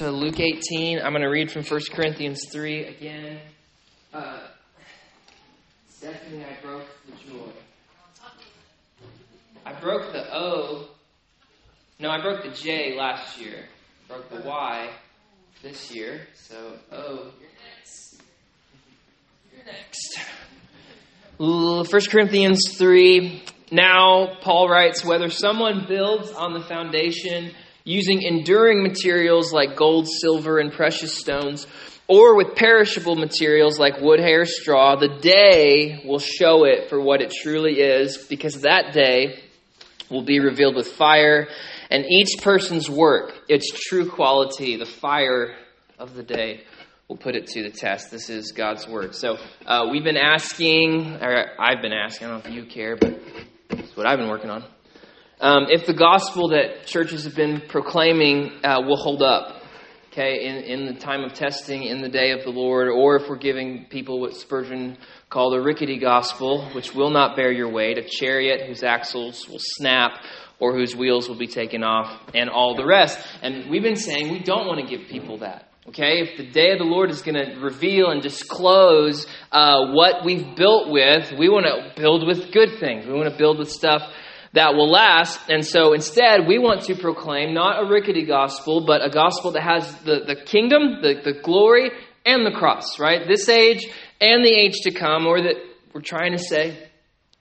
to Luke 18. I'm going to read from 1 Corinthians 3 again. Uh, Stephanie, I broke the joy. I broke the O. No, I broke the J last year. Broke the Y this year. So, O. You're next. You're next. 1 Corinthians 3. Now, Paul writes, whether someone builds on the foundation using enduring materials like gold, silver, and precious stones, or with perishable materials like wood, hair, straw, the day will show it for what it truly is, because that day will be revealed with fire, and each person's work, its true quality, the fire of the day, will put it to the test. This is God's word. So uh, we've been asking, or I've been asking, I don't know if you care, but it's what I've been working on. Um, if the gospel that churches have been proclaiming uh, will hold up, okay, in, in the time of testing, in the day of the Lord, or if we're giving people what Spurgeon called a rickety gospel, which will not bear your weight, a chariot whose axles will snap or whose wheels will be taken off, and all the rest. And we've been saying we don't want to give people that. Okay, if the day of the Lord is going to reveal and disclose uh, what we've built with, we want to build with good things. We want to build with stuff that will last. And so instead, we want to proclaim not a rickety gospel, but a gospel that has the, the kingdom, the, the glory, and the cross, right? This age and the age to come, or that we're trying to say,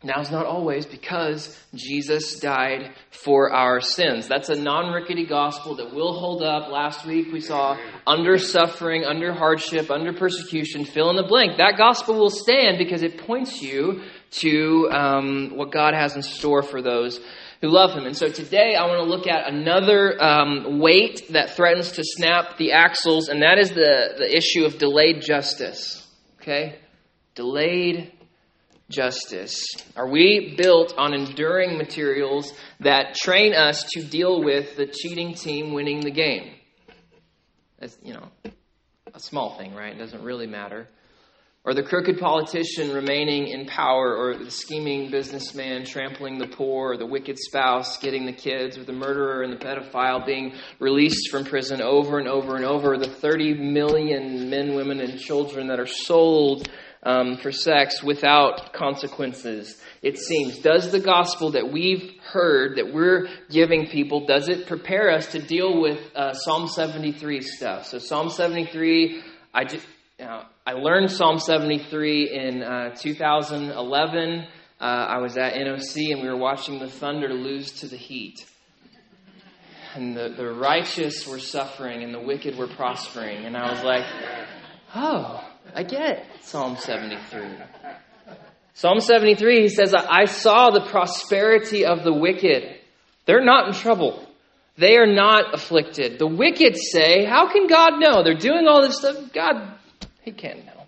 Now's not always because Jesus died for our sins. That's a non rickety gospel that will hold up. Last week we saw under suffering, under hardship, under persecution, fill in the blank. That gospel will stand because it points you to um, what God has in store for those who love Him. And so today I want to look at another um, weight that threatens to snap the axles, and that is the, the issue of delayed justice. Okay? Delayed justice? Are we built on enduring materials that train us to deal with the cheating team winning the game? That's, you know, a small thing, right? It doesn't really matter. Or the crooked politician remaining in power, or the scheming businessman trampling the poor, or the wicked spouse getting the kids, or the murderer and the pedophile being released from prison over and over and over, the 30 million men, women, and children that are sold um, for sex without consequences, it seems. Does the gospel that we've heard, that we're giving people, does it prepare us to deal with uh, Psalm 73 stuff? So, Psalm 73, I just. I learned Psalm 73 in uh, 2011. Uh, I was at NOC and we were watching the thunder lose to the heat. And the, the righteous were suffering and the wicked were prospering. And I was like, oh, I get Psalm 73. Psalm 73, he says, I saw the prosperity of the wicked. They're not in trouble. They are not afflicted. The wicked say, How can God know? They're doing all this stuff. God, He can now.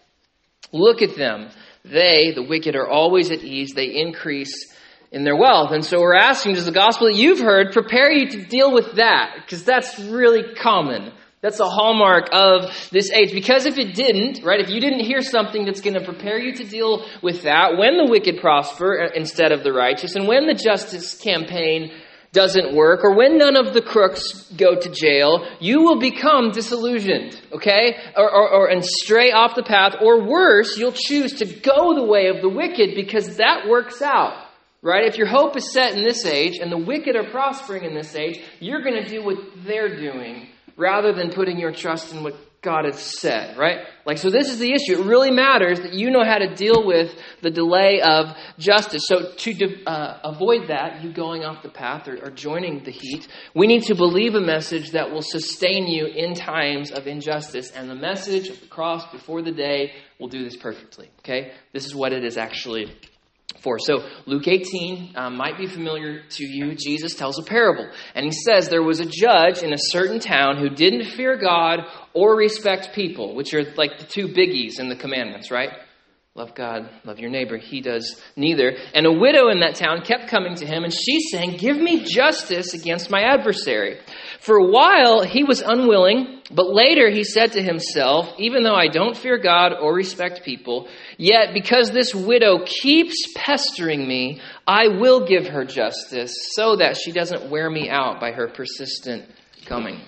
Look at them. They, the wicked, are always at ease. They increase in their wealth. And so we're asking, does the gospel that you've heard prepare you to deal with that? Because that's really common. That's a hallmark of this age. Because if it didn't, right, if you didn't hear something that's going to prepare you to deal with that, when the wicked prosper uh, instead of the righteous, and when the justice campaign doesn't work, or when none of the crooks go to jail, you will become disillusioned, okay? Or, or, or, and stray off the path, or worse, you'll choose to go the way of the wicked because that works out, right? If your hope is set in this age and the wicked are prospering in this age, you're going to do what they're doing rather than putting your trust in what God has said, right? Like, so this is the issue. It really matters that you know how to deal with the delay of justice. So, to uh, avoid that, you going off the path or, or joining the heat, we need to believe a message that will sustain you in times of injustice. And the message of the cross before the day will do this perfectly, okay? This is what it is actually for. So, Luke 18 um, might be familiar to you. Jesus tells a parable. And he says there was a judge in a certain town who didn't fear God or respect people, which are like the two biggies in the commandments, right? Love God, love your neighbor. He does neither. And a widow in that town kept coming to him, and she's saying, Give me justice against my adversary. For a while, he was unwilling, but later he said to himself, Even though I don't fear God or respect people, yet because this widow keeps pestering me, I will give her justice so that she doesn't wear me out by her persistent coming.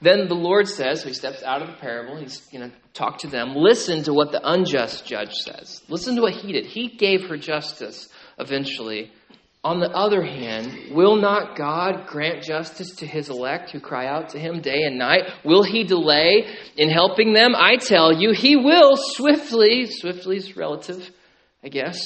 Then the Lord says, so he steps out of the parable, he's going to talk to them. Listen to what the unjust judge says. Listen to what he did. He gave her justice eventually. On the other hand, will not God grant justice to his elect who cry out to him day and night? Will he delay in helping them? I tell you, he will swiftly, swiftly is relative, I guess.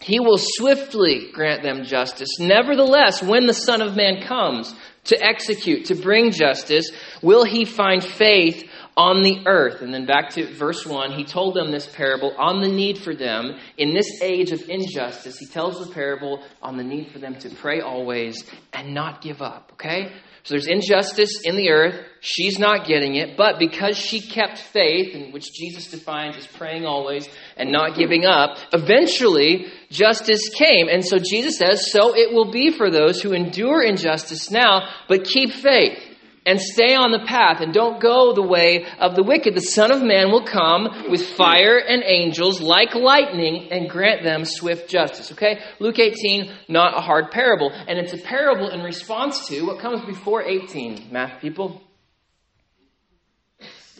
He will swiftly grant them justice. Nevertheless, when the Son of Man comes, to execute, to bring justice, will he find faith on the earth? And then back to verse 1, he told them this parable on the need for them in this age of injustice. He tells the parable on the need for them to pray always and not give up, okay? So there's injustice in the earth. She's not getting it, but because she kept faith, which Jesus defines as praying always and not giving up, eventually justice came. And so Jesus says, So it will be for those who endure injustice now, but keep faith and stay on the path and don't go the way of the wicked. The Son of Man will come with fire and angels like lightning and grant them swift justice. Okay? Luke 18, not a hard parable. And it's a parable in response to what comes before 18. Math people?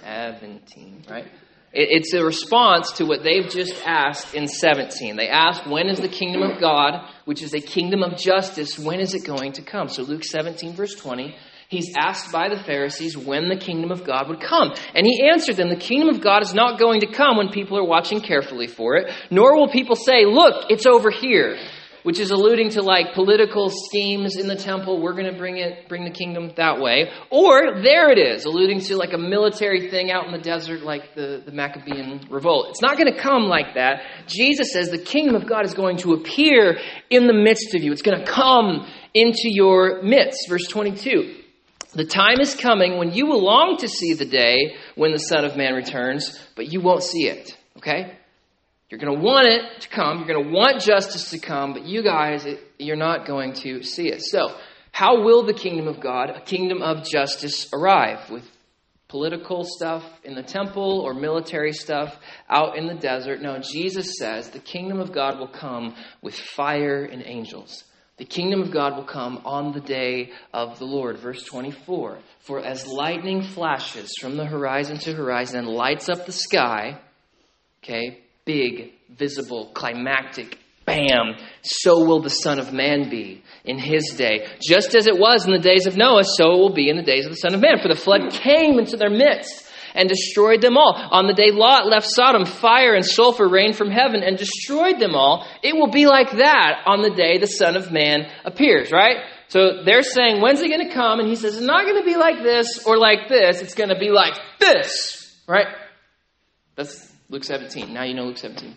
17, right? It's a response to what they've just asked in 17. They asked, When is the kingdom of God, which is a kingdom of justice, when is it going to come? So Luke 17, verse 20 He's asked by the Pharisees when the kingdom of God would come. And he answered them, The kingdom of God is not going to come when people are watching carefully for it, nor will people say, Look, it's over here. Which is alluding to like political schemes in the temple. We're going to bring it, bring the kingdom that way. Or there it is, alluding to like a military thing out in the desert, like the, the Maccabean revolt. It's not going to come like that. Jesus says the kingdom of God is going to appear in the midst of you. It's going to come into your midst. Verse 22. The time is coming when you will long to see the day when the Son of Man returns, but you won't see it. Okay? You're going to want it to come. You're going to want justice to come, but you guys, it, you're not going to see it. So, how will the kingdom of God, a kingdom of justice, arrive? With political stuff in the temple or military stuff out in the desert? No, Jesus says the kingdom of God will come with fire and angels. The kingdom of God will come on the day of the Lord. Verse 24 For as lightning flashes from the horizon to horizon and lights up the sky, okay, big, visible, climactic, bam, so will the Son of Man be in his day. Just as it was in the days of Noah, so it will be in the days of the Son of Man. For the flood came into their midst and destroyed them all. On the day Lot left Sodom, fire and sulfur rained from heaven and destroyed them all. It will be like that on the day the Son of Man appears, right? So they're saying, when's he going to come? And he says, it's not going to be like this or like this. It's going to be like this, right? That's Luke 17. Now you know Luke 17.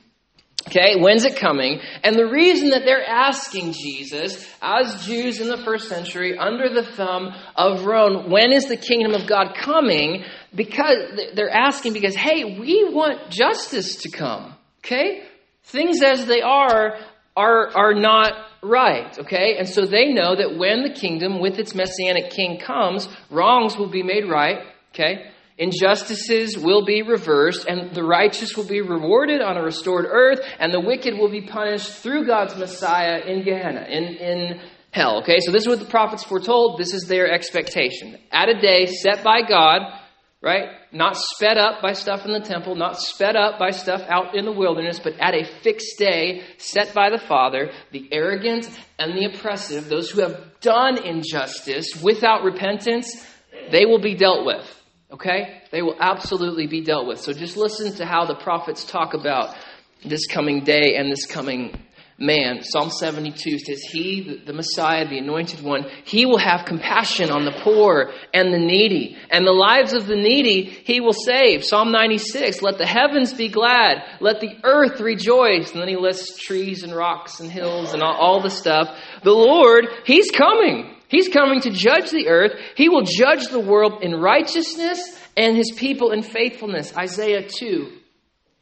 Okay, when's it coming? And the reason that they're asking Jesus, as Jews in the first century, under the thumb of Rome, when is the kingdom of God coming? Because they're asking because, hey, we want justice to come. Okay? Things as they are are, are not right. Okay? And so they know that when the kingdom with its messianic king comes, wrongs will be made right. Okay? Injustices will be reversed, and the righteous will be rewarded on a restored earth, and the wicked will be punished through God's Messiah in Gehenna, in, in hell. Okay, so this is what the prophets foretold. This is their expectation. At a day set by God, right? Not sped up by stuff in the temple, not sped up by stuff out in the wilderness, but at a fixed day set by the Father, the arrogant and the oppressive, those who have done injustice without repentance, they will be dealt with. Okay? They will absolutely be dealt with. So just listen to how the prophets talk about this coming day and this coming man. Psalm 72 says, He, the Messiah, the anointed one, He will have compassion on the poor and the needy, and the lives of the needy He will save. Psalm 96, Let the heavens be glad, let the earth rejoice. And then He lists trees and rocks and hills and all, all the stuff. The Lord, He's coming. He's coming to judge the earth. He will judge the world in righteousness and his people in faithfulness. Isaiah 2.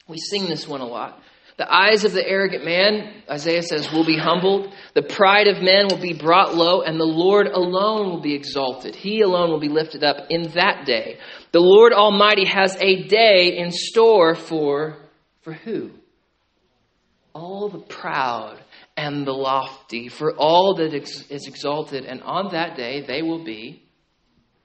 We sing this one a lot. The eyes of the arrogant man, Isaiah says, will be humbled. The pride of men will be brought low, and the Lord alone will be exalted. He alone will be lifted up in that day. The Lord Almighty has a day in store for, for who? All the proud and the lofty, for all that is exalted, and on that day they will be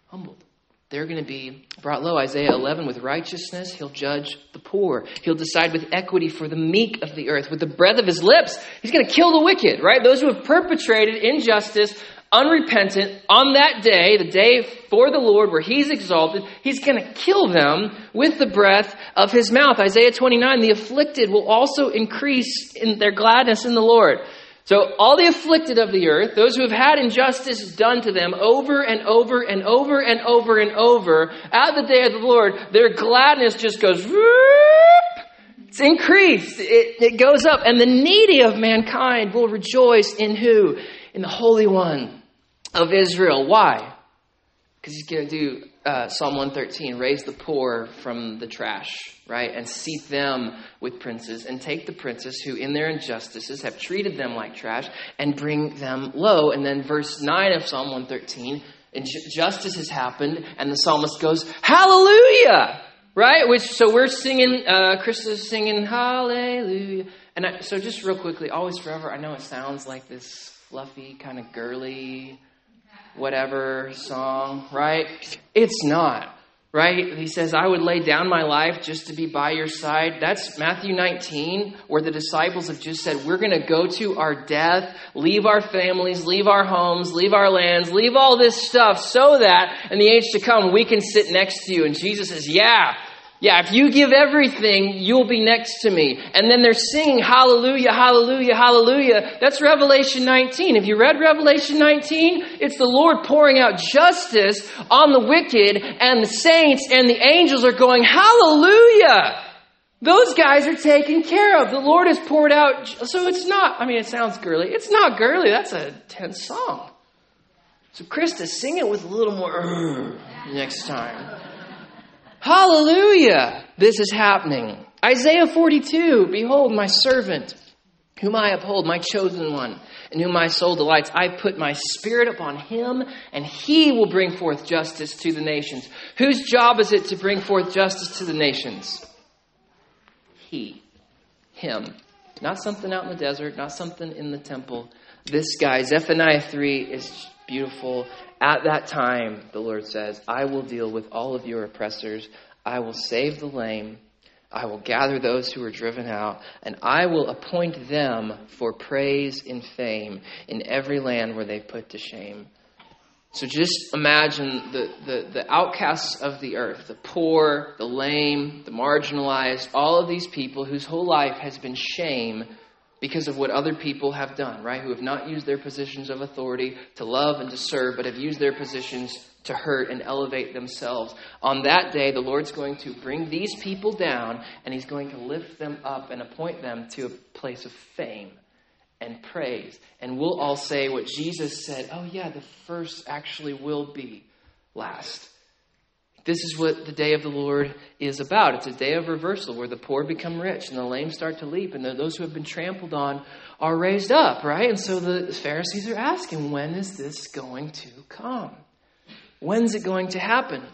humbled. they're going to be brought low. Isaiah 11, with righteousness, he'll judge the poor. He'll decide with equity for the meek of the earth. With the breath of his lips, he's going to kill the wicked, right? Those who have perpetrated injustice, unrepentant, on that day, the day for the Lord where he's exalted, he's going to kill them with the breath of his mouth. Isaiah 29, the afflicted will also increase in their gladness in the Lord. So, all the afflicted of the earth, those who have had injustice done to them over and over and over and over and over, at the day of the Lord, their gladness just goes, it's increased. It, it goes up. And the needy of mankind will rejoice in who? In the Holy One of Israel. Why? Because he's going to do uh, Psalm 113 raise the poor from the trash, right? And seat them with princes, and take the princes who, in their injustices, have treated them like trash, and bring them low. And then, verse 9 of Psalm 113 justice has happened, and the psalmist goes, Hallelujah! Right? Which, so we're singing, uh, Chris is singing, Hallelujah. And I, so, just real quickly, always forever, I know it sounds like this fluffy, kind of girly, whatever song, right? It's not, right? He says, I would lay down my life just to be by your side. That's Matthew 19, where the disciples have just said, We're going to go to our death, leave our families, leave our homes, leave our lands, leave all this stuff so that in the age to come we can sit next to you. And Jesus says, Yeah, yeah, if you give everything, you'll be next to me. And then they're singing hallelujah, hallelujah, hallelujah. That's Revelation 19. Have you read Revelation 19? It's the Lord pouring out justice on the wicked, and the saints and the angels are going, hallelujah. Those guys are taken care of. The Lord has poured out. So it's not, I mean, it sounds girly. It's not girly. That's a tense song. So, Krista, sing it with a little more next time. Hallelujah! This is happening. Isaiah 42 Behold, my servant, whom I uphold, my chosen one, in whom my soul delights. I put my spirit upon him, and he will bring forth justice to the nations. Whose job is it to bring forth justice to the nations? He. Him. Not something out in the desert, not something in the temple. This guy, Zephaniah 3, is beautiful. At that time, the Lord says, I will deal with all of your oppressors. I will save the lame. I will gather those who are driven out, and I will appoint them for praise and fame in every land where they put to shame. So just imagine the, the, the outcasts of the earth, the poor, the lame, the marginalized, all of these people whose whole life has been shame because of what other people have done, right? Who have not used their positions of authority to love and to serve, but have used their positions to hurt and elevate themselves. On that day, the Lord's going to bring these people down and He's going to lift them up and appoint them to a place of fame and praise. And we'll all say what Jesus said oh, yeah, the first actually will be last. This is what the day of the Lord is about. It's a day of reversal where the poor become rich and the lame start to leap and those who have been trampled on are raised up, right? And so the Pharisees are asking, when is this going to come? When's it going to happen?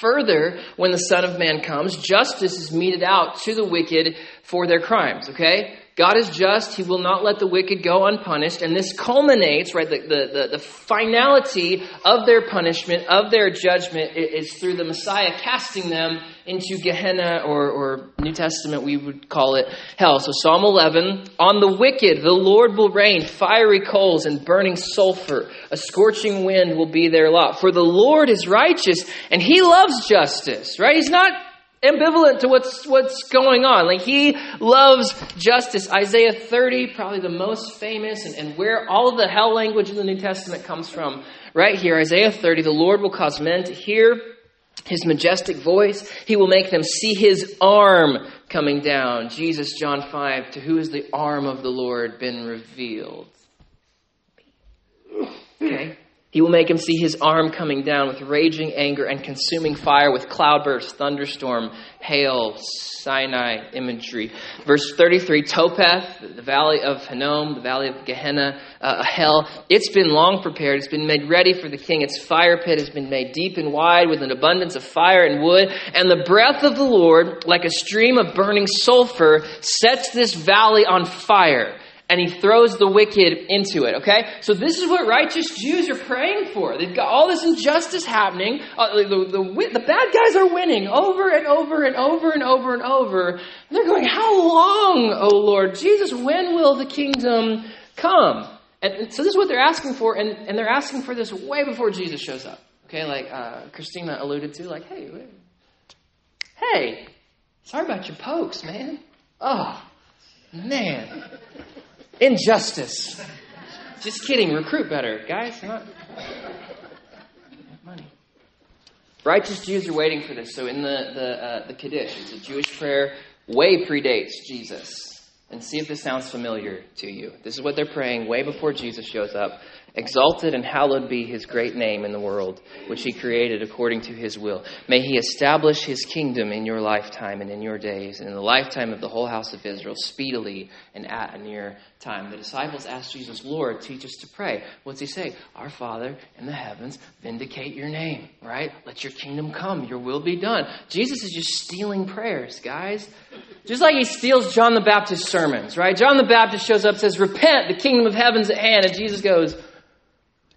Further, when the Son of Man comes, justice is meted out to the wicked for their crimes, okay? God is just. He will not let the wicked go unpunished. And this culminates, right, the, the, the, finality of their punishment, of their judgment, is through the Messiah casting them into Gehenna, or, or New Testament, we would call it hell. So Psalm 11, on the wicked, the Lord will rain fiery coals and burning sulfur. A scorching wind will be their lot. For the Lord is righteous, and he loves justice, right? He's not ambivalent to what's what's going on. Like he loves justice. Isaiah 30, probably the most famous, and, and where all of the hell language in the New Testament comes from. Right here, Isaiah 30, the Lord will cause men to hear his majestic voice. He will make them see his arm coming down. Jesus, John 5, to who has the arm of the Lord been revealed? Okay. He will make him see his arm coming down with raging anger and consuming fire with cloudburst, thunderstorm, hail, Sinai imagery. Verse 33 Topheth, the valley of Hinnom, the valley of Gehenna, uh, hell, it's been long prepared. It's been made ready for the king. Its fire pit has been made deep and wide with an abundance of fire and wood. And the breath of the Lord, like a stream of burning sulfur, sets this valley on fire and he throws the wicked into it. Okay? So this is what righteous Jews are praying for. They've got all this injustice happening. Uh, the, the, the, bad guys are winning over and over and over and over and over. And they're going, How long, O Lord Jesus? When will the kingdom come? And, so this is what they're asking for, and, and they're asking for this way before Jesus shows up. Okay, like uh, Christina alluded to, like, hey, hey, sorry about your pokes, man. Oh, man. Injustice. Just kidding. Recruit better, guys. Not money. Righteous Jews are waiting for this. So in the the uh, the Kaddish, it's a Jewish prayer, way predates Jesus. And see if this sounds familiar to you. This is what they're praying way before Jesus shows up. Exalted and hallowed be his great name in the world, which he created according to his will. May he establish his kingdom in your lifetime and in your days, and in the lifetime of the whole house of Israel, speedily and at a near time. The disciples asked Jesus, Lord, teach us to pray. What's he say? Our Father in the heavens, vindicate your name, right? Let your kingdom come, your will be done. Jesus is just stealing prayers, guys. Just like he steals John the Baptist's sermons, right? John the Baptist shows up, says, Repent, the kingdom of heaven's at hand, and Jesus goes,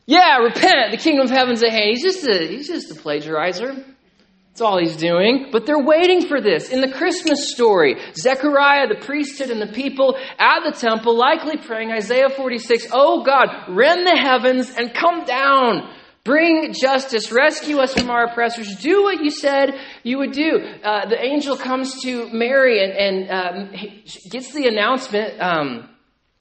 yeah, repent. The kingdom of heaven's at hand. He's just a, he's just a plagiarizer. That's all he's doing. But they're waiting for this. In the Christmas story, Zechariah, the priesthood, and the people at the temple likely praying Isaiah 46, Oh God, rend the heavens and come down. Bring justice. Rescue us from our oppressors. Do what you said you would do. Uh, the angel comes to Mary and, and um, gets the announcement. Um,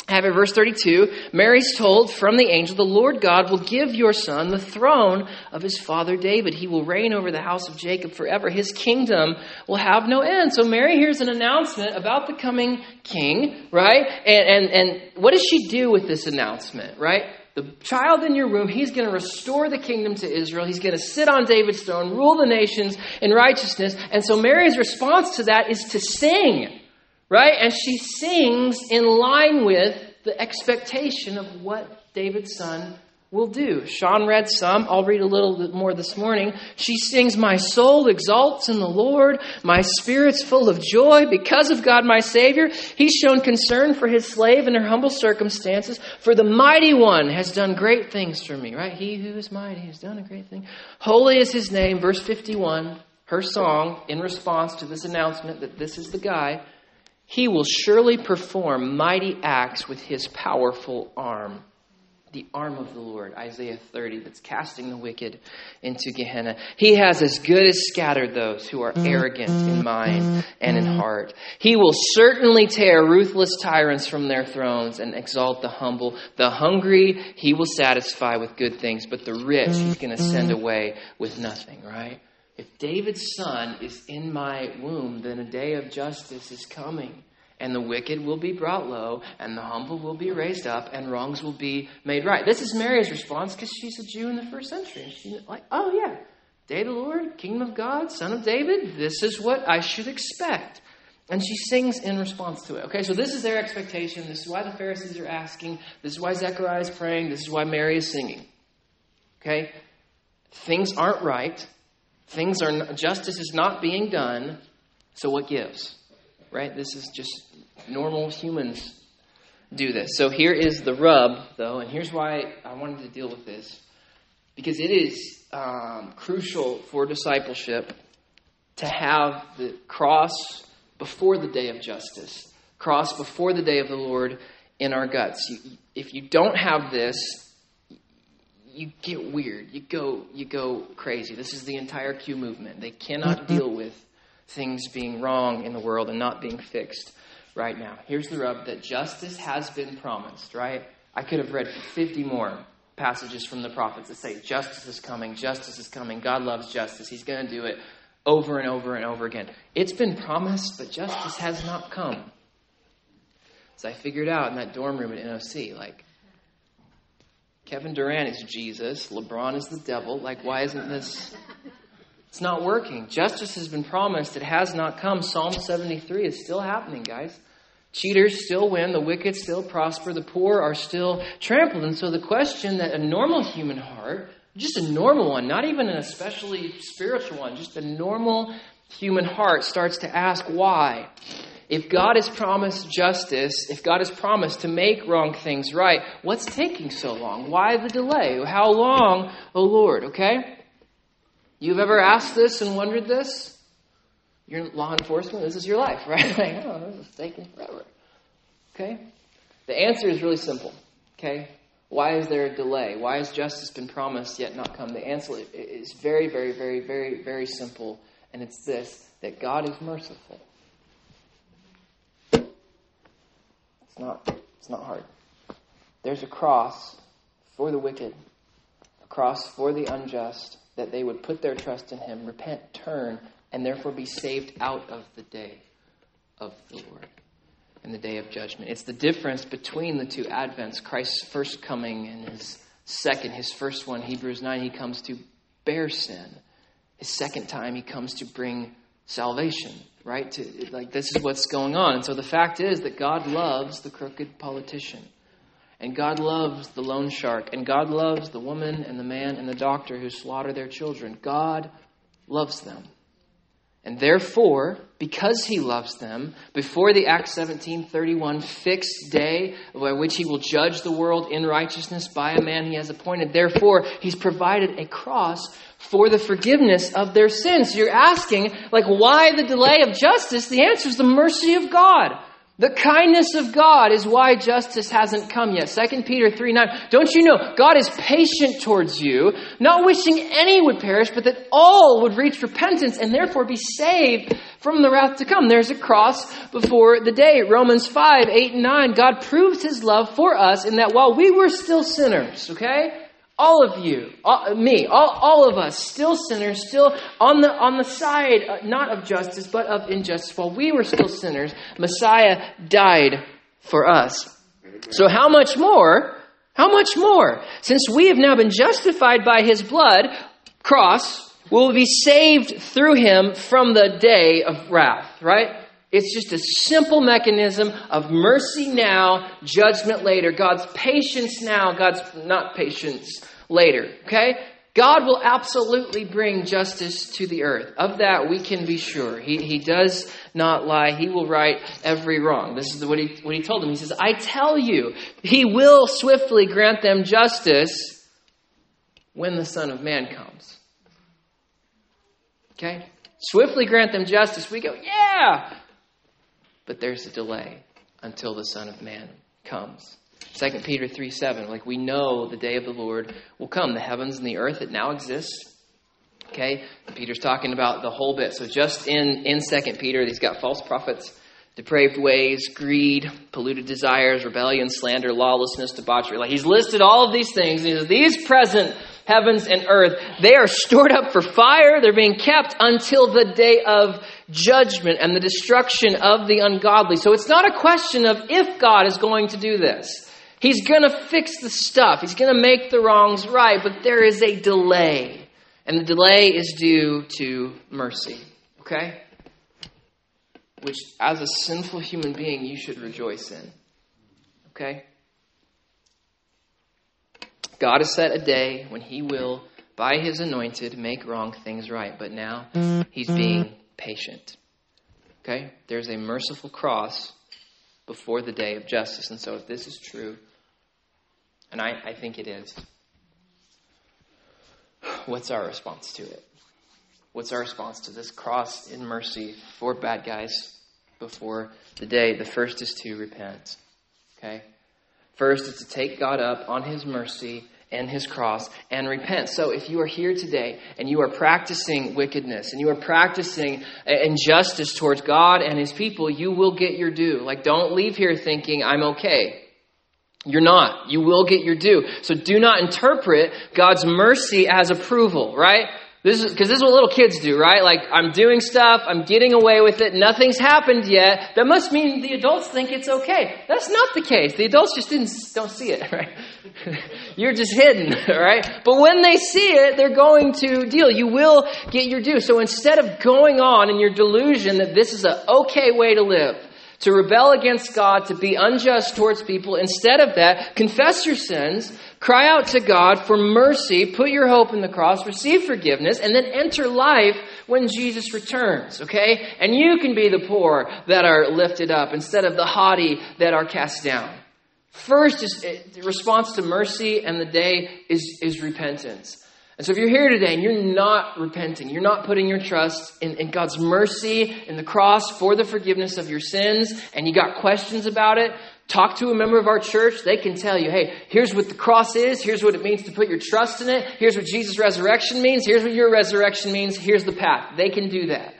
have it, verse 32. Mary's told from the angel, the Lord God will give your son the throne of his father David. He will reign over the house of Jacob forever. His kingdom will have no end. So Mary hears an announcement about the coming king, right? And, and, and what does she do with this announcement, right? The child in your womb, he's going to restore the kingdom to Israel. He's going to sit on David's throne, rule the nations in righteousness. And so Mary's response to that is to sing right? And she sings in line with the expectation of what David's son will do. Sean read some. I'll read a little bit more this morning. She sings, My soul exalts in the Lord. My spirit's full of joy because of God my Savior. He's shown concern for his slave in her humble circumstances. For the mighty one has done great things for me, right? He who is mighty has done a great thing. Holy is his name. Verse 51, her song in response to this announcement that this is the guy. He will surely perform mighty acts with his powerful arm. The arm of the Lord, Isaiah 30, that's casting the wicked into Gehenna. He has as good as scattered those who are arrogant in mind and in heart. He will certainly tear ruthless tyrants from their thrones and exalt the humble. The hungry, he will satisfy with good things, but the rich, he's going to send away with nothing, right? If David's son is in my womb, then a day of justice is coming. And the wicked will be brought low, and the humble will be raised up, and wrongs will be made right. This is Mary's response because she's a Jew in the first century. And she's like, oh, yeah, day of the Lord, kingdom of God, son of David, this is what I should expect. And she sings in response to it. Okay, so this is their expectation. This is why the Pharisees are asking. This is why Zechariah is praying. This is why Mary is singing. Okay? Things aren't right. Things are justice is not being done, so what gives? Right? This is just normal humans do this. So here is the rub, though, and here's why I wanted to deal with this. Because it is um, crucial for discipleship to have the cross before the day of justice, cross before the day of the Lord in our guts. You, if you don't have this, you get weird. You go you go crazy. This is the entire Q movement. They cannot deal with things being wrong in the world and not being fixed right now. Here's the rub that justice has been promised, right? I could have read 50 more passages from the prophets that say justice is coming, justice is coming, God loves justice, He's going to do it over and over and over again. It's been promised, but justice has not come. So I figured out in that dorm room at NOC, like, Kevin Durant is Jesus. LeBron is the devil. Like, why isn't this? It's not working. Justice has been promised. It has not come. Psalm 73 is still happening, guys. Cheaters still win. The wicked still prosper. The poor are still trampled. And so the question that a normal human heart, just a normal one, not even an especially spiritual one, just a normal human heart starts to ask why if God has promised justice, if God has promised to make wrong things right, what's taking so long? Why the delay? How long, O oh Lord? Okay? You've ever asked this and wondered this? You're law enforcement, this is your life, right? Like, oh, this is taking forever. Okay? The answer is really simple. Okay? Why is there a delay? Why has justice been promised yet not come? The answer is very, very, very, very, very simple, and it's this that God is merciful. Not, it's not hard. There's a cross for the wicked, a cross for the unjust, that they would put their trust in Him, repent, turn, and therefore be saved out of the day of the Lord and the day of judgment. It's the difference between the two advents Christ's first coming and his second. His first one, Hebrews 9, he comes to bear sin. His second time, he comes to bring salvation, right? To, like, this is what's going on. And so the fact is that God loves the crooked politician. And God loves the loan shark. And God loves the woman and the man and the doctor who slaughter their children. God loves them. And therefore, because he loves them, before the Acts 17:31 fixed day by which he will judge the world in righteousness by a man he has appointed, therefore he's provided a cross for the forgiveness of their sins. You're asking, like, why the delay of justice? The answer is the mercy of God. The kindness of God is why justice hasn't come yet. 2 Peter 3 9. Don't you know God is patient towards you, not wishing any would perish, but that all would reach repentance and therefore be saved from the wrath to come. There's a cross before the day. Romans 5 8 and 9. God proves his love for us in that while we were still sinners, okay? All of you, all, me, all, all of us, still sinners, still on the, on the side, uh, not of justice, but of injustice. While we were still sinners, Messiah died for us. So, how much more? How much more? Since we have now been justified by his blood, cross, will be saved through him from the day of wrath, right? It's just a simple mechanism of mercy now, judgment later. God's patience now, God's not patience later. Okay? God will absolutely bring justice to the earth. Of that, we can be sure. He, he does not lie. He will right every wrong. This is what he, what he told them. He says, I tell you, He will swiftly grant them justice when the Son of Man comes. Okay? Swiftly grant them justice. We go, yeah! But there's a delay until the Son of Man comes. 2 Peter 3 7, like we know the day of the Lord will come. The heavens and the earth that now exist. Okay? Peter's talking about the whole bit. So just in, in 2 Peter, he's got false prophets, depraved ways, greed, polluted desires, rebellion, slander, lawlessness, debauchery. Like he's listed all of these things. He says, These present heavens and earth, they are stored up for fire. They're being kept until the day of judgment and the destruction of the ungodly. So it's not a question of if God is going to do this. He's going to fix the stuff. He's going to make the wrongs right, but there is a delay. And the delay is due to mercy. Okay? Which, as a sinful human being, you should rejoice in. Okay? God has set a day when He will, by His anointed, make wrong things right. But now He's being patient. Okay? There's a merciful cross before the day of justice. And so, if this is true, and I, I think it is. What's our response to it? What's our response to this cross in mercy for bad guys before the day? The first is to repent. Okay? First is to take God up on his mercy and his cross and repent. So if you are here today and you are practicing wickedness and you are practicing injustice towards God and his people, you will get your due. Like don't leave here thinking I'm okay. You're not. You will get your due. So do not interpret God's mercy as approval, right? This is because this is what little kids do, right? Like I'm doing stuff, I'm getting away with it, nothing's happened yet. That must mean the adults think it's okay. That's not the case. The adults just didn't don't see it, right? You're just hidden, right? But when they see it, they're going to deal. You will get your due. So instead of going on in your delusion that this is an okay way to live, to rebel against God, to be unjust towards people. Instead of that, confess your sins, cry out to God for mercy, put your hope in the cross, receive forgiveness, and then enter life when Jesus returns, okay? And you can be the poor that are lifted up instead of the haughty that are cast down. First is eh, response to mercy, and the day is, is repentance. And so if you're here today and you're not repenting, you're not putting your trust in, in, God's mercy in the cross for the forgiveness of your sins, and you got questions about it, talk to a member of our church. They can tell you, hey, here's what the cross is. Here's what it means to put your trust in it. Here's what Jesus' resurrection means. Here's what your resurrection means. Here's the path. They can do that.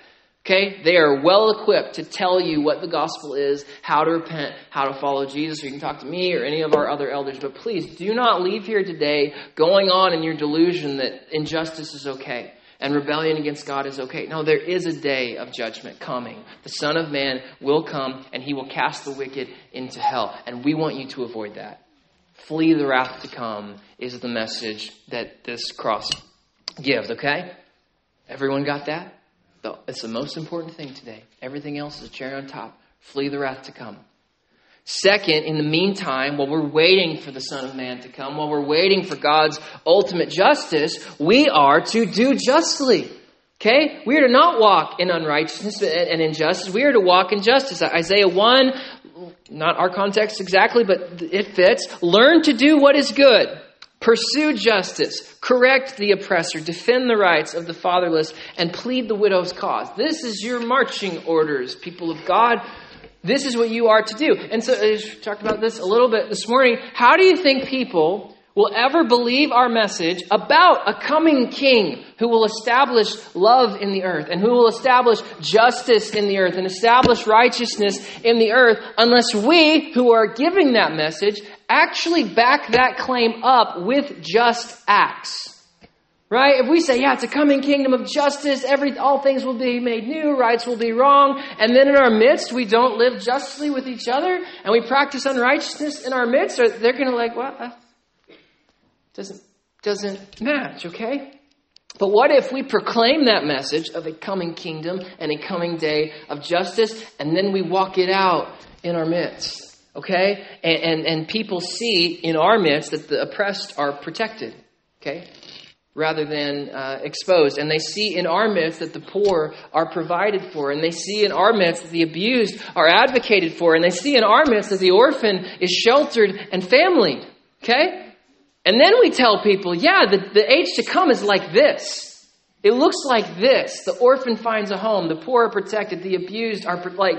Okay? They are well equipped to tell you what the gospel is, how to repent, how to follow Jesus, or you can talk to me or any of our other elders. But please do not leave here today going on in your delusion that injustice is okay and rebellion against God is okay. No, there is a day of judgment coming. The Son of Man will come and he will cast the wicked into hell. And we want you to avoid that. Flee the wrath to come is the message that this cross gives, okay? Everyone got that? It's the most important thing today. Everything else is a cherry on top. Flee the wrath to come. Second, in the meantime, while we're waiting for the Son of Man to come, while we're waiting for God's ultimate justice, we are to do justly. Okay? We are to not walk in unrighteousness and injustice. We are to walk in justice. Isaiah 1, not our context exactly, but it fits. Learn to do what is good Pursue justice, correct the oppressor, defend the rights of the fatherless, and plead the widow's cause. This is your marching orders, people of God. This is what you are to do. And so, I talked about this a little bit this morning. How do you think people will ever believe our message about a coming king who will establish love in the earth and who will establish justice in the earth and establish righteousness in the earth unless we who are giving that message actually back that claim up with just acts. Right? If we say, yeah, it's a coming kingdom of justice, every, all things will be made new, rights will be wrong, and then in our midst we don't live justly with each other, and we practice unrighteousness in our midst, or they're going to like, what? Well, doesn't, doesn't match, okay? But what if we proclaim that message of a coming kingdom and a coming day of justice, and then we walk it out in our midst? Okay? And, and, and people see in our midst that the oppressed are protected. Okay? Rather than uh, exposed. And they see in our midst that the poor are provided for. And they see in our midst that the abused are advocated for. And they see in our midst that the orphan is sheltered and family. Okay? And then we tell people, yeah, the, the age to come is like this. It looks like this. The orphan finds a home. The poor are protected. The abused are like,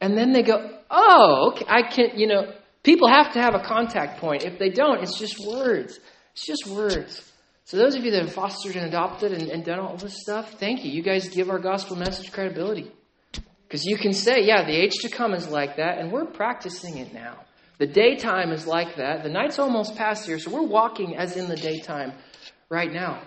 and then they go, oh, okay, I can, you know, people have to have a contact point. If they don't, it's just words. It's just words. So those of you that have fostered and adopted and, and done all this stuff, thank you. You guys give our gospel message credibility. Because you can say, yeah, the age to come is like that, and we're practicing it now. The daytime is like that. The night's almost past here, so we're walking as in the daytime right now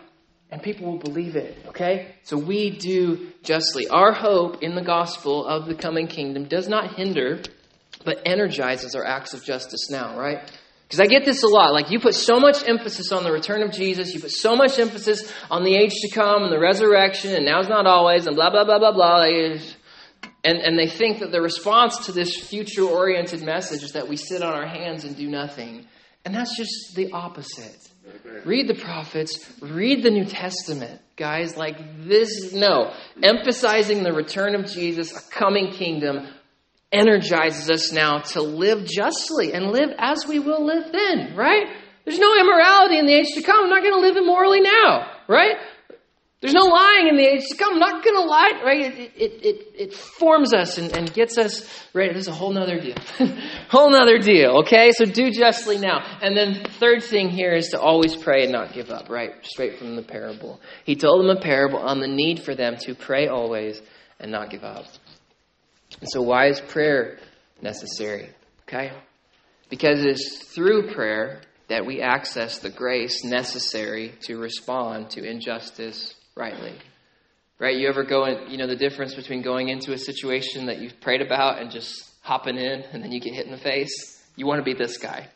and people will believe it, okay? So we do justly. Our hope in the gospel of the coming kingdom does not hinder, but energizes our acts of justice now, right? Because I get this a lot. Like, you put so much emphasis on the return of Jesus, you put so much emphasis on the age to come and the resurrection, and now's not always, and blah, blah, blah, blah, blah. And, and they think that the response to this future oriented message is that we sit on our hands and do nothing. And that's just the opposite. Read the prophets, read the New Testament, guys. Like this, no. Emphasizing the return of Jesus, a coming kingdom, energizes us now to live justly and live as we will live then, right? There's no immorality in the age to come. I'm not going to live immorally now, right? There's no lying in the age to come. I'm not going to lie, right? It, it, it, it forms us and, and gets us right. This is a whole nother deal. whole nother deal, okay? So do justly now. And then third thing here is to always pray and not give up, right? Straight from the parable. He told them a parable on the need for them to pray always and not give up. And so why is prayer necessary? Okay? Because it's through prayer that we access the grace necessary to respond to injustice rightly. Right? You ever go in, you know, the difference between going into a situation that you've prayed about and just hopping in and then you get hit in the face? You want to be this guy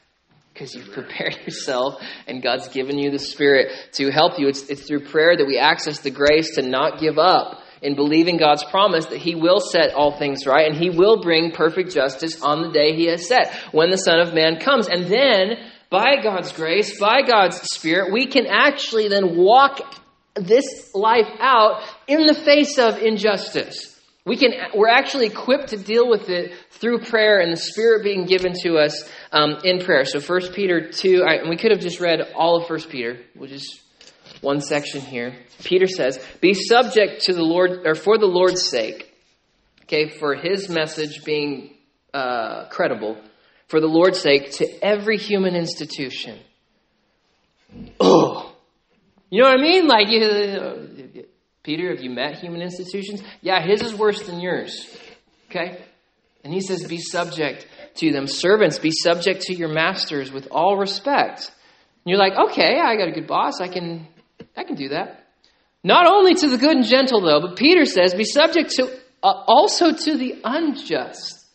because you've prepared yourself and God's given you the Spirit to help you. It's, it's through prayer that we access the grace to not give up in believing God's promise that He will set all things right and He will bring perfect justice on the day He has set when the Son of Man comes. And then, by God's grace, by God's Spirit, we can actually then walk this life out in the face of injustice. We can, we're actually equipped to deal with it through prayer and the Spirit being given to us um, in prayer. So 1 Peter 2, I, and we could have just read all of 1 Peter, which is one section here. Peter says, Be subject to the Lord, or for the Lord's sake, okay, for his message being uh, credible, for the Lord's sake, to every human institution. Oh, you know what I mean? Like, you, Peter, have you met human institutions? Yeah, his is worse than yours. Okay? And he says, Be subject to them. Servants, be subject to your masters with all respect. And you're like, okay, I got a good boss. I can, I can do that. Not only to the good and gentle, though, but Peter says, be subject to uh, also to the unjust.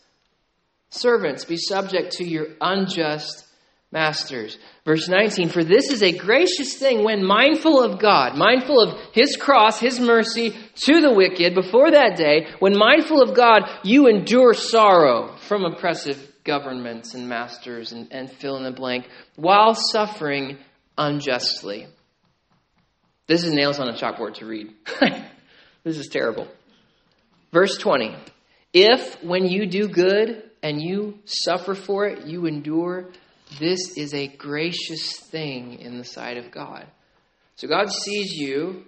Servants, be subject to your unjust masters. Verse 19, for this is a gracious thing when mindful of God, mindful of His cross, His mercy to the wicked before that day, when mindful of God, you endure sorrow from oppressive governments and masters and, and fill in the blank while suffering unjustly. This is nails on a chalkboard to read. this is terrible. Verse 20 If when you do good and you suffer for it, you endure, this is a gracious thing in the sight of God. So God sees you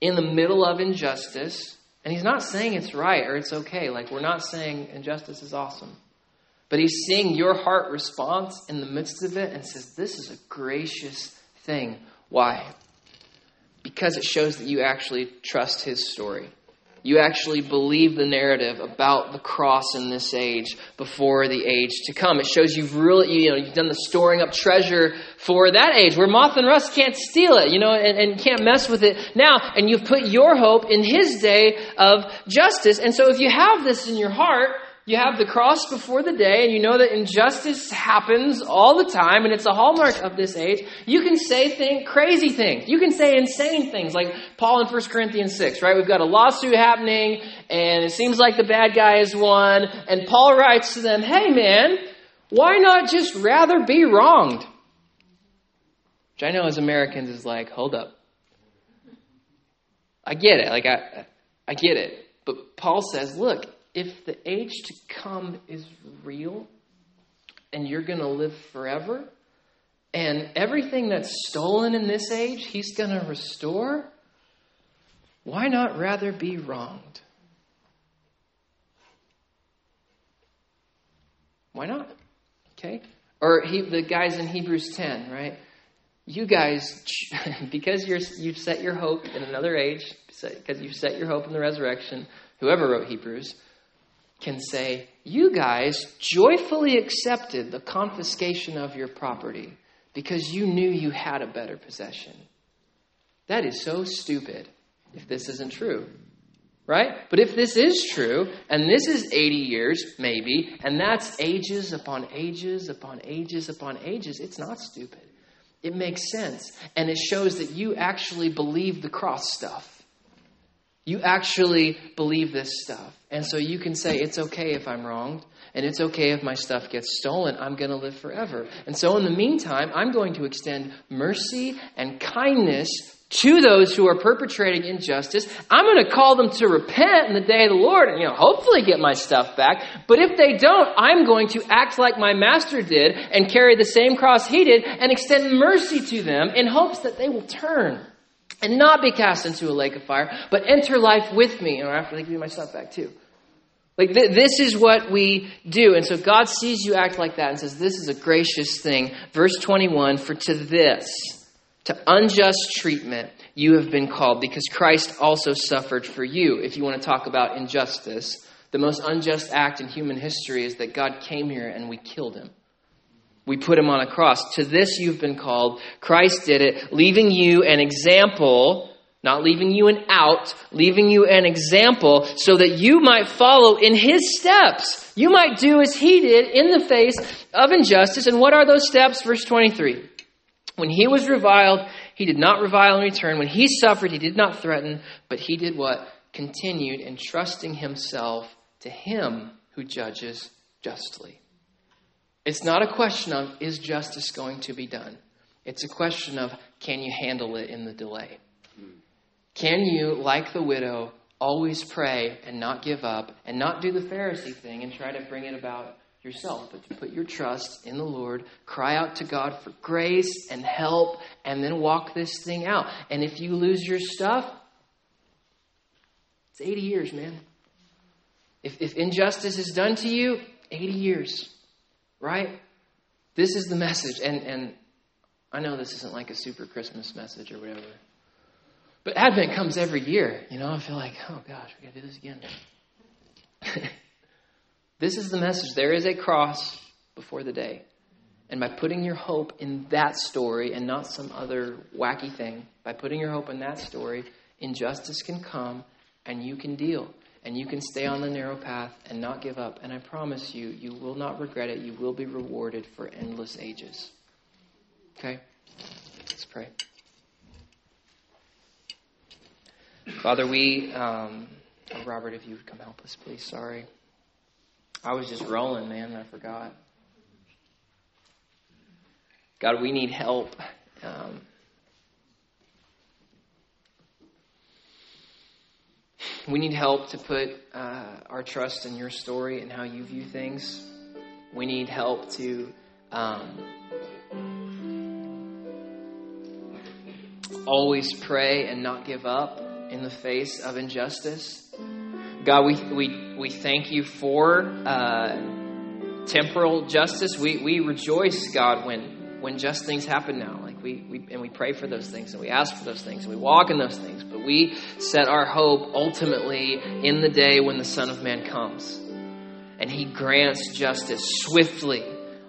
in the middle of injustice, and He's not saying it's right or it's okay. Like, we're not saying injustice is awesome. But he's seeing your heart response in the midst of it and says, This is a gracious thing. Why? Because it shows that you actually trust his story. You actually believe the narrative about the cross in this age before the age to come. It shows you've really, you know, you've done the storing up treasure for that age where moth and rust can't steal it, you know, and, and can't mess with it now. And you've put your hope in his day of justice. And so if you have this in your heart, you have the cross before the day, and you know that injustice happens all the time, and it's a hallmark of this age, you can say think, crazy things. You can say insane things, like Paul in 1 Corinthians 6, right? We've got a lawsuit happening, and it seems like the bad guy has won, and Paul writes to them, hey man, why not just rather be wronged? Which I know as Americans is like, hold up. I get it. Like, I, I get it. But Paul says, look, if the age to come is real and you're going to live forever, and everything that's stolen in this age, he's going to restore, why not rather be wronged? Why not? Okay? Or he, the guys in Hebrews 10, right? You guys, because you're, you've set your hope in another age, because you've set your hope in the resurrection, whoever wrote Hebrews, can say, You guys joyfully accepted the confiscation of your property because you knew you had a better possession. That is so stupid if this isn't true. Right? But if this is true, and this is 80 years, maybe, and that's ages upon ages upon ages upon ages, it's not stupid. It makes sense. And it shows that you actually believe the cross stuff. You actually believe this stuff. And so you can say, it's okay if I'm wronged, and it's okay if my stuff gets stolen. I'm going to live forever. And so in the meantime, I'm going to extend mercy and kindness to those who are perpetrating injustice. I'm going to call them to repent in the day of the Lord and, you know, hopefully get my stuff back. But if they don't, I'm going to act like my master did and carry the same cross he did and extend mercy to them in hopes that they will turn and not be cast into a lake of fire, but enter life with me, or after they give me my stuff back too. Like th- this is what we do. And so God sees you act like that and says, This is a gracious thing. Verse 21 For to this, to unjust treatment, you have been called, because Christ also suffered for you. If you want to talk about injustice, the most unjust act in human history is that God came here and we killed him. We put him on a cross. To this you've been called. Christ did it, leaving you an example, not leaving you an out, leaving you an example so that you might follow in his steps. You might do as he did in the face of injustice. And what are those steps? Verse 23. When he was reviled, he did not revile in return. When he suffered, he did not threaten, but he did what? continued entrusting himself to him who judges justly. It's not a question of is justice going to be done? It's a question of can you handle it in the delay? Can you, like the widow, always pray and not give up and not do the Pharisee thing and try to bring it about yourself, but to put your trust in the Lord, cry out to God for grace and help, and then walk this thing out. And if you lose your stuff, it's 80 years, man. If, if injustice is done to you, 80 years, right? This is the message. And, and I know this isn't like a super Christmas message or whatever. But Advent comes every year. You know, I feel like, oh gosh, we got to do this again. this is the message. There is a cross before the day. And by putting your hope in that story and not some other wacky thing, by putting your hope in that story, injustice can come and you can deal. And you can stay on the narrow path and not give up. And I promise you, you will not regret it. You will be rewarded for endless ages. Okay? Let's pray. Father, we, um, oh, Robert, if you would come help us, please. Sorry. I was just rolling, man, I forgot. God, we need help. Um, we need help to put uh, our trust in your story and how you view things. We need help to um, always pray and not give up in the face of injustice. God, we, we, we thank you for uh, temporal justice. We, we rejoice, God, when, when just things happen now. We, we, and we pray for those things and we ask for those things and we walk in those things. But we set our hope ultimately in the day when the Son of Man comes. And he grants justice swiftly,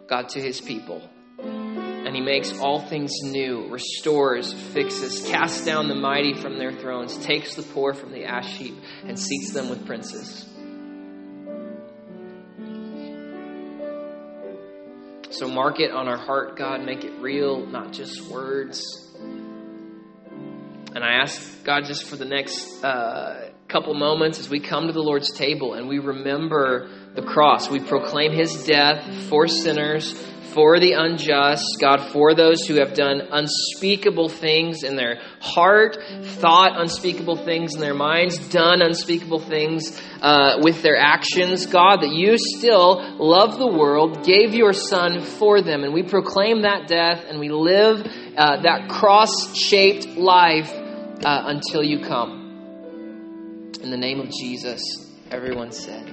God, to his people and he makes all things new, restores, fixes, casts down the mighty from their thrones, takes the poor from the ash heap, and seats them with princes. So mark it on our heart, God. Make it real, not just words. And I ask God just for the next uh, couple moments as we come to the Lord's table and we remember the cross. We proclaim his death for sinners for the unjust, God, for those who have done unspeakable things in their heart, thought unspeakable things in their minds, done unspeakable things uh, with their actions, God, that you still love the world, gave your Son for them. And we proclaim that death and we live uh, that cross shaped life uh, until you come. In the name of Jesus, everyone said.